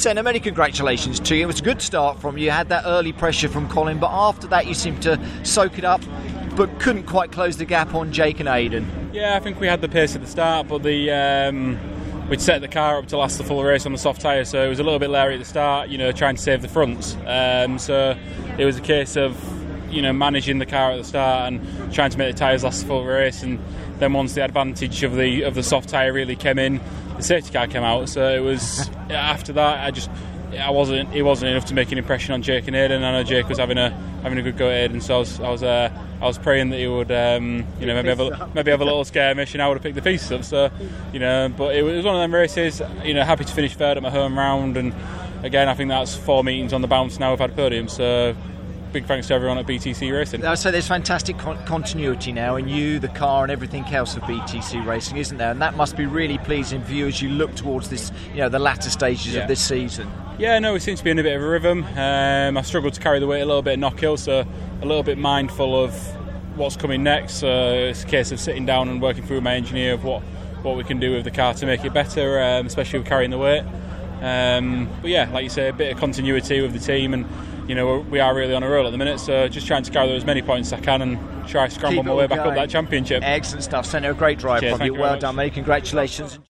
Senna, many congratulations to you. It was a good start from you. You had that early pressure from Colin, but after that you seemed to soak it up, but couldn't quite close the gap on Jake and Aidan. Yeah, I think we had the pace at the start, but the um, we'd set the car up to last the full race on the soft tyre, so it was a little bit leery at the start, you know, trying to save the fronts. Um, so it was a case of you know managing the car at the start and trying to make the tyres last the full race, and then once the advantage of the of the soft tyre really came in, the safety car came out. So it was after that I just I wasn't it wasn't enough to make an impression on Jake and Aidan. I know Jake was having a having a good go at Aidan, so I was I was, uh, I was praying that he would um, you know maybe have a, maybe have a little skirmish and I would have picked the pieces up. So you know, but it was one of them races. You know, happy to finish third at my home round, and again I think that's four meetings on the bounce now. We've had podium, so big thanks to everyone at BTC Racing. So there's fantastic con- continuity now in you, the car, and everything else of BTC Racing, isn't there? And that must be really pleasing for you as you look towards this, you know, the latter stages Yeah. of this season. Yeah, no, we seem to be in a bit of a rhythm. Um, I struggled to carry the weight a little bit at Knockhill, so a little bit mindful of what's coming next. So it's a case of sitting down and working through with my engineer of what, what we can do with the car to make it better, um, especially with carrying the weight. Um, but yeah, like you say, a bit of continuity with the team, and you know we're- really on a roll at the minute. So just trying to gather as many points as I can and try to scramble Keep my way all back up that championship. Excellent stuff. Senna, a great drive Cheers, from you. Well much. done, mate. Congratulations.